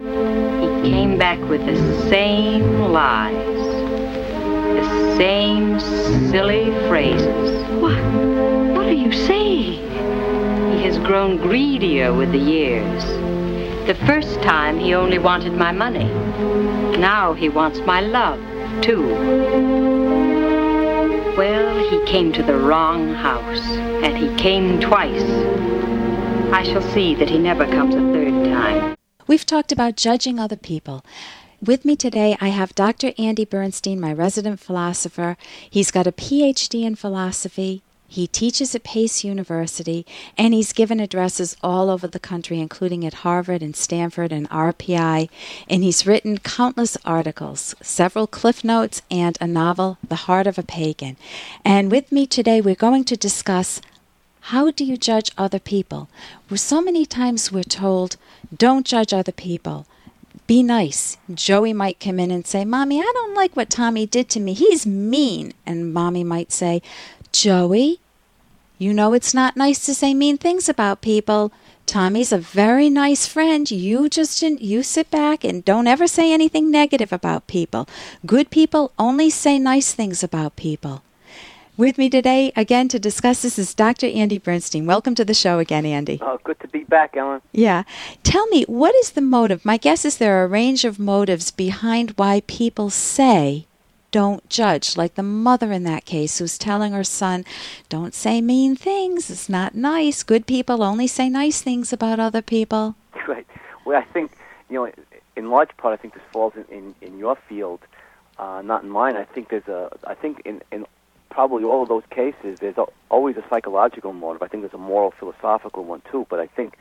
He came back with the same lies, the same silly phrases. What? What are you saying? He has grown greedier with the years. The first time he only wanted my money. Now he wants my love, too. Well, he came to the wrong house, and he came twice. I shall see that he never comes a third time. We've talked about judging other people. With me today, I have Dr. Andy Bernstein, my resident philosopher. He's got a PhD in philosophy. He teaches at Pace University, and he's given addresses all over the country, including at Harvard and Stanford and RPI. And he's written countless articles, several cliff notes, and a novel, The Heart of a Pagan. And with me today, we're going to discuss how do you judge other people? Well, so many times we're told, don't judge other people. Be nice. Joey might come in and say, Mommy, I don't like what Tommy did to me. He's mean. And Mommy might say, Joey, you know it's not nice to say mean things about people. Tommy's a very nice friend. You just you sit back and don't ever say anything negative about people. Good people only say nice things about people. With me today, again, to discuss this is Dr. Andy Bernstein. Welcome to the show again, Andy. Oh, good to be back, Ellen. Yeah. Tell me, what is the motive? My guess is there are a range of motives behind why people say don't judge, like the mother in that case who's telling her son, don't say mean things. It's not nice. Good people only say nice things about other people. Right. Well, I think, you know, in large part, I think this falls in, in, in your field, uh, not in mine. I think there's a, I think in, in probably all of those cases, there's always a psychological motive. I think there's a moral, philosophical one too, but I think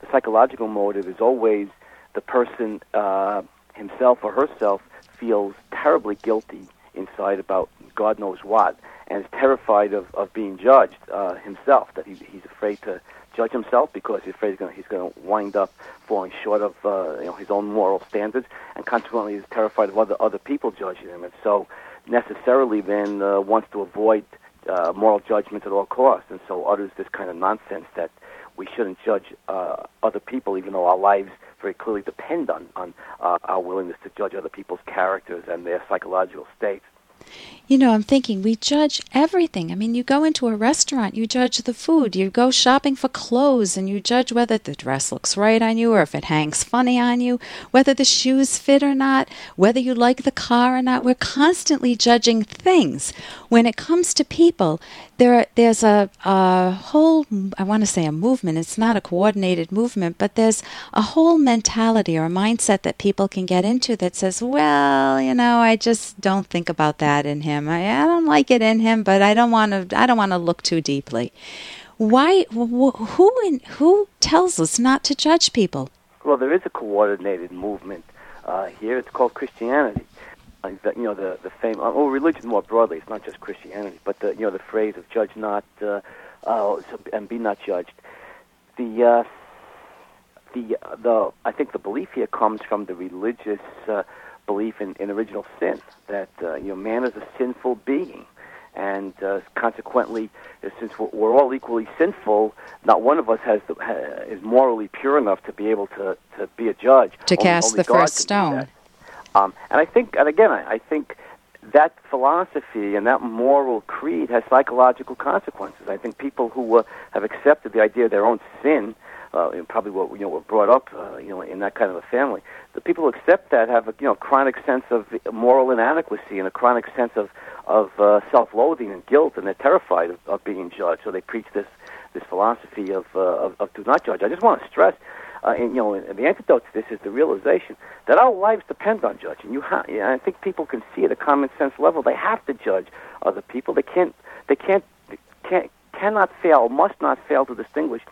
the psychological motive is always the person uh, himself or herself feels terribly guilty inside about God knows what, and is terrified of, of being judged uh, himself. That he, he's afraid to judge himself because he's afraid he's going to wind up falling short of uh, you know his own moral standards, and consequently he's terrified of other other people judging him, and so necessarily then uh, wants to avoid uh, moral judgment at all costs, and so utters this kind of nonsense that we shouldn't judge uh, other people, even though our lives very clearly depend on, on uh, our willingness to judge other people's characters and their psychological states. You know, I'm thinking we judge everything. I mean, you go into a restaurant, you judge the food. You go shopping for clothes and you judge whether the dress looks right on you or if it hangs funny on you, whether the shoes fit or not, whether you like the car or not. We're constantly judging things. When it comes to people, there there's a, a whole I want to say a movement. It's not a coordinated movement, but there's a whole mentality or a mindset that people can get into that says, "Well, you know, I just don't think about that in him. I, I don't like it in him, but I don't want to. I don't want to look too deeply." Why? Wh- who in, who tells us not to judge people? Well, there is a coordinated movement uh, here. It's called Christianity you know the the fame or uh, religion more broadly. It's not just Christianity, but the you know the phrase of "judge not uh, uh, and be not judged." The uh, the the I think the belief here comes from the religious uh, belief in, in original sin that uh, you know man is a sinful being, and uh, consequently, uh, since we're, we're all equally sinful, not one of us has the, ha, is morally pure enough to be able to to be a judge. To only, cast only the God first stone. Um, and I think, and again, I, I think that philosophy and that moral creed has psychological consequences. I think people who uh, have accepted the idea of their own sin, uh, probably what you know were brought up, uh, you know, in that kind of a family. The people who accept that have a you know chronic sense of moral inadequacy and a chronic sense of of uh, self-loathing and guilt, and they're terrified of, of being judged. So they preach this this philosophy of, uh, of of do not judge. I just want to stress uh, and you know, the antidote to this is the realization that our lives depend on judging. You, ha- yeah, I think people can see at a common sense level they have to judge other people. They can't, they can't, can't, cannot fail, must not fail to distinguish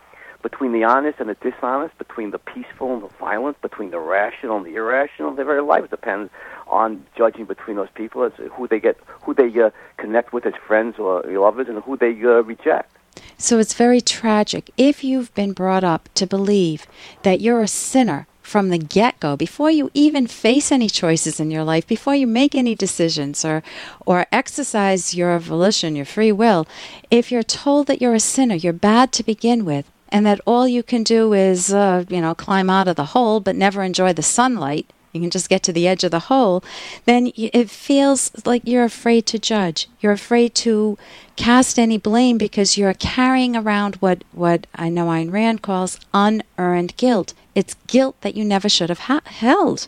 between the honest and the dishonest, between the peaceful and the violent, between the rational and the irrational. Their very lives depend on judging between those people as who they get, who they uh, connect with as friends or lovers, and who they uh, reject. So it's very tragic. If you've been brought up to believe that you're a sinner from the get go, before you even face any choices in your life, before you make any decisions or, or exercise your volition, your free will, if you're told that you're a sinner, you're bad to begin with, and that all you can do is, uh, you know, climb out of the hole but never enjoy the sunlight, you can just get to the edge of the hole, then it feels like you're afraid to judge. You're afraid to cast any blame because you're carrying around what, what I know Ayn Rand calls unearned guilt. It's guilt that you never should have ha- held.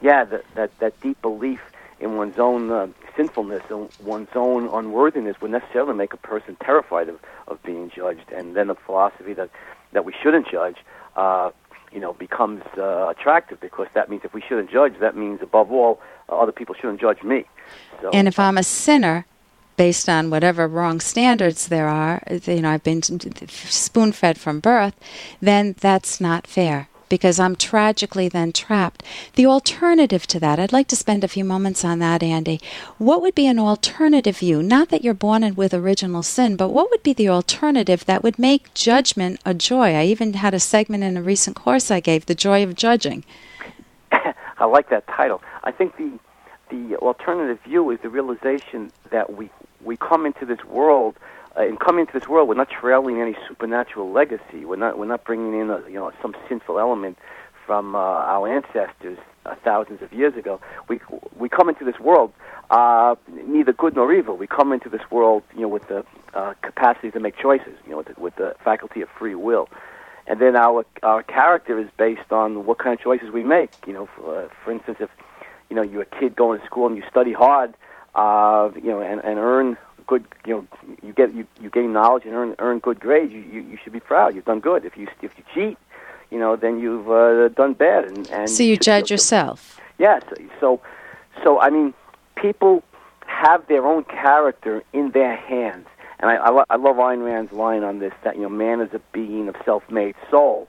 Yeah, that, that, that deep belief in one's own uh, sinfulness and one's own unworthiness would necessarily make a person terrified of, of being judged. And then the philosophy that, that we shouldn't judge uh, you know, becomes uh, attractive because that means if we shouldn't judge, that means above all, uh, other people shouldn't judge me. So, and if I'm a sinner, based on whatever wrong standards there are, you know, I've been spoon fed from birth, then that's not fair because I'm tragically then trapped. The alternative to that, I'd like to spend a few moments on that, Andy. What would be an alternative view? Not that you're born with original sin, but what would be the alternative that would make judgment a joy? I even had a segment in a recent course I gave, The Joy of Judging. I like that title. I think the the alternative view is the realization that we we come into this world uh, in coming into this world, we're not trailing any supernatural legacy. We're not we're not bringing in a, you know some sinful element from uh, our ancestors uh, thousands of years ago. We we come into this world uh, neither good nor evil. We come into this world you know with the uh, capacity to make choices, you know, with the, with the faculty of free will. And then our our character is based on what kind of choices we make. You know, for, uh, for instance, if you know you're a kid going to school and you study hard, uh, you know, and, and earn good, you know, you get you, you gain knowledge and earn earn good grades. You, you you should be proud. You've done good. If you if you cheat, you know, then you've uh, done bad. And, and so you, judge yourself. Yes. Yeah, so, so I mean, people have their own character in their hands. And I, I, lo- I love Ayn Rand's line on this that you know man is a being of self-made soul.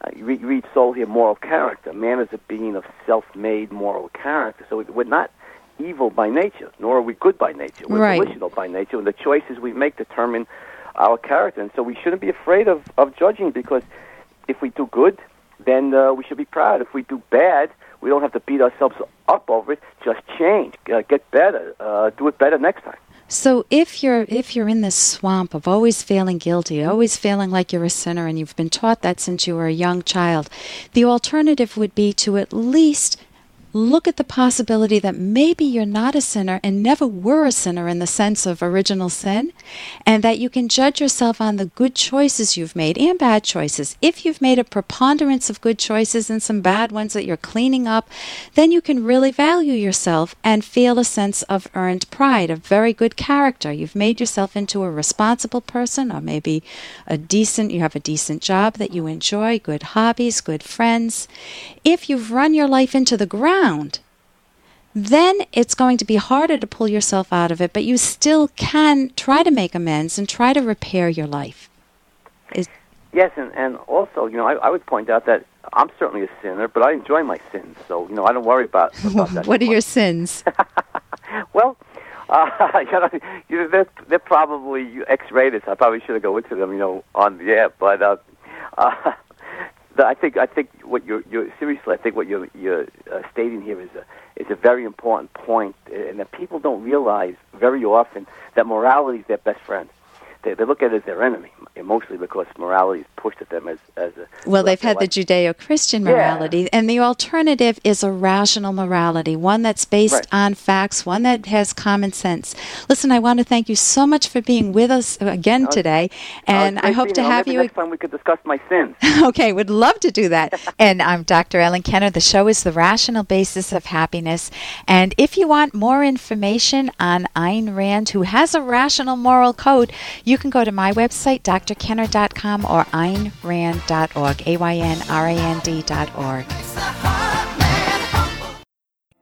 Uh, you, read, read soul here, moral character. Man is a being of self-made moral character. So we're not evil by nature, nor are we good by nature. We're right. volitional by nature, and the choices we make determine our character. And so we shouldn't be afraid of, of judging because if we do good, then uh, we should be proud. If we do bad, we don't have to beat ourselves up over it. Just change, uh, get better, uh, do it better next time. So if you're if you're in this swamp of always feeling guilty, always feeling like you're a sinner and you've been taught that since you were a young child, the alternative would be to at least look at the possibility that maybe you're not a sinner and never were a sinner in the sense of original sin, and that you can judge yourself on the good choices you've made and bad choices. If you've made a preponderance of good choices and some bad ones that you're cleaning up, then you can really value yourself and feel a sense of earned pride, of very good character. You've made yourself into a responsible person, or maybe a decent, you have a decent job that you enjoy, good hobbies, good friends. If you've run your life into the ground, around, then it's going to be harder to pull yourself out of it, but you still can try to make amends and try to repair your life. Is yes, and, and also, you know, I, I would point out that I'm certainly a sinner, but I enjoy my sins, so, you know, I don't worry about, about that. what are your sins? well, uh, you know, you know they're, they're probably X-rated, so I probably should have gone into them, you know, on the air, but uh, uh, I think I think what you're, you're seriously I think what you're, you're uh, stating here is a is a very important point, and that people don't realize very often that morality is their best friend they, they look at it as their enemy, mostly because morality is pushed at them as, as a. Well, they've had the Judeo Christian morality, yeah. and the alternative is a rational morality, one that's based right. on facts, one that has common sense. Listen, I want to thank you so much for being with us again oh, today, oh, and I hope to have you. Next time we could discuss my sins. okay, would love to do that. and I'm Dr. Ellen Kenner. The show is The Rational Basis of Happiness. And if you want more information on Ayn Rand, who has a rational moral code, you you can go to my website, drkenner.com, or aynrand.org, A-Y-N-R-A-N-D.org.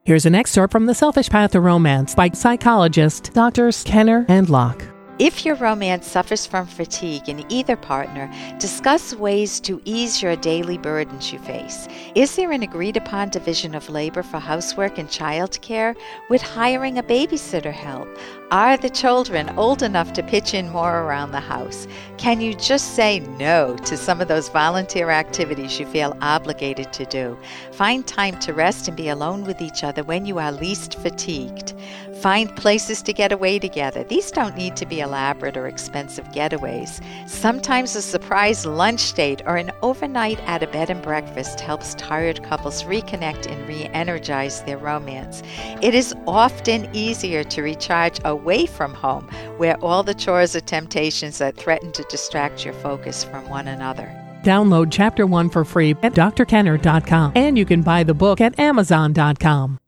Here's an excerpt from The Selfish Path to Romance by psychologists Drs. Kenner and Locke. If your romance suffers from fatigue in either partner, discuss ways to ease your daily burdens you face. Is there an agreed upon division of labor for housework and childcare? Would hiring a babysitter help? Are the children old enough to pitch in more around the house? Can you just say no to some of those volunteer activities you feel obligated to do? Find time to rest and be alone with each other when you are least fatigued. Find places to get away together. These don't need to be elaborate or expensive getaways. Sometimes a surprise lunch date or an overnight at a bed and breakfast helps tired couples reconnect and re energize their romance. It is often easier to recharge away from home, where all the chores or temptations that threaten to distract your focus from one another. Download Chapter 1 for free at drkenner.com, and you can buy the book at amazon.com.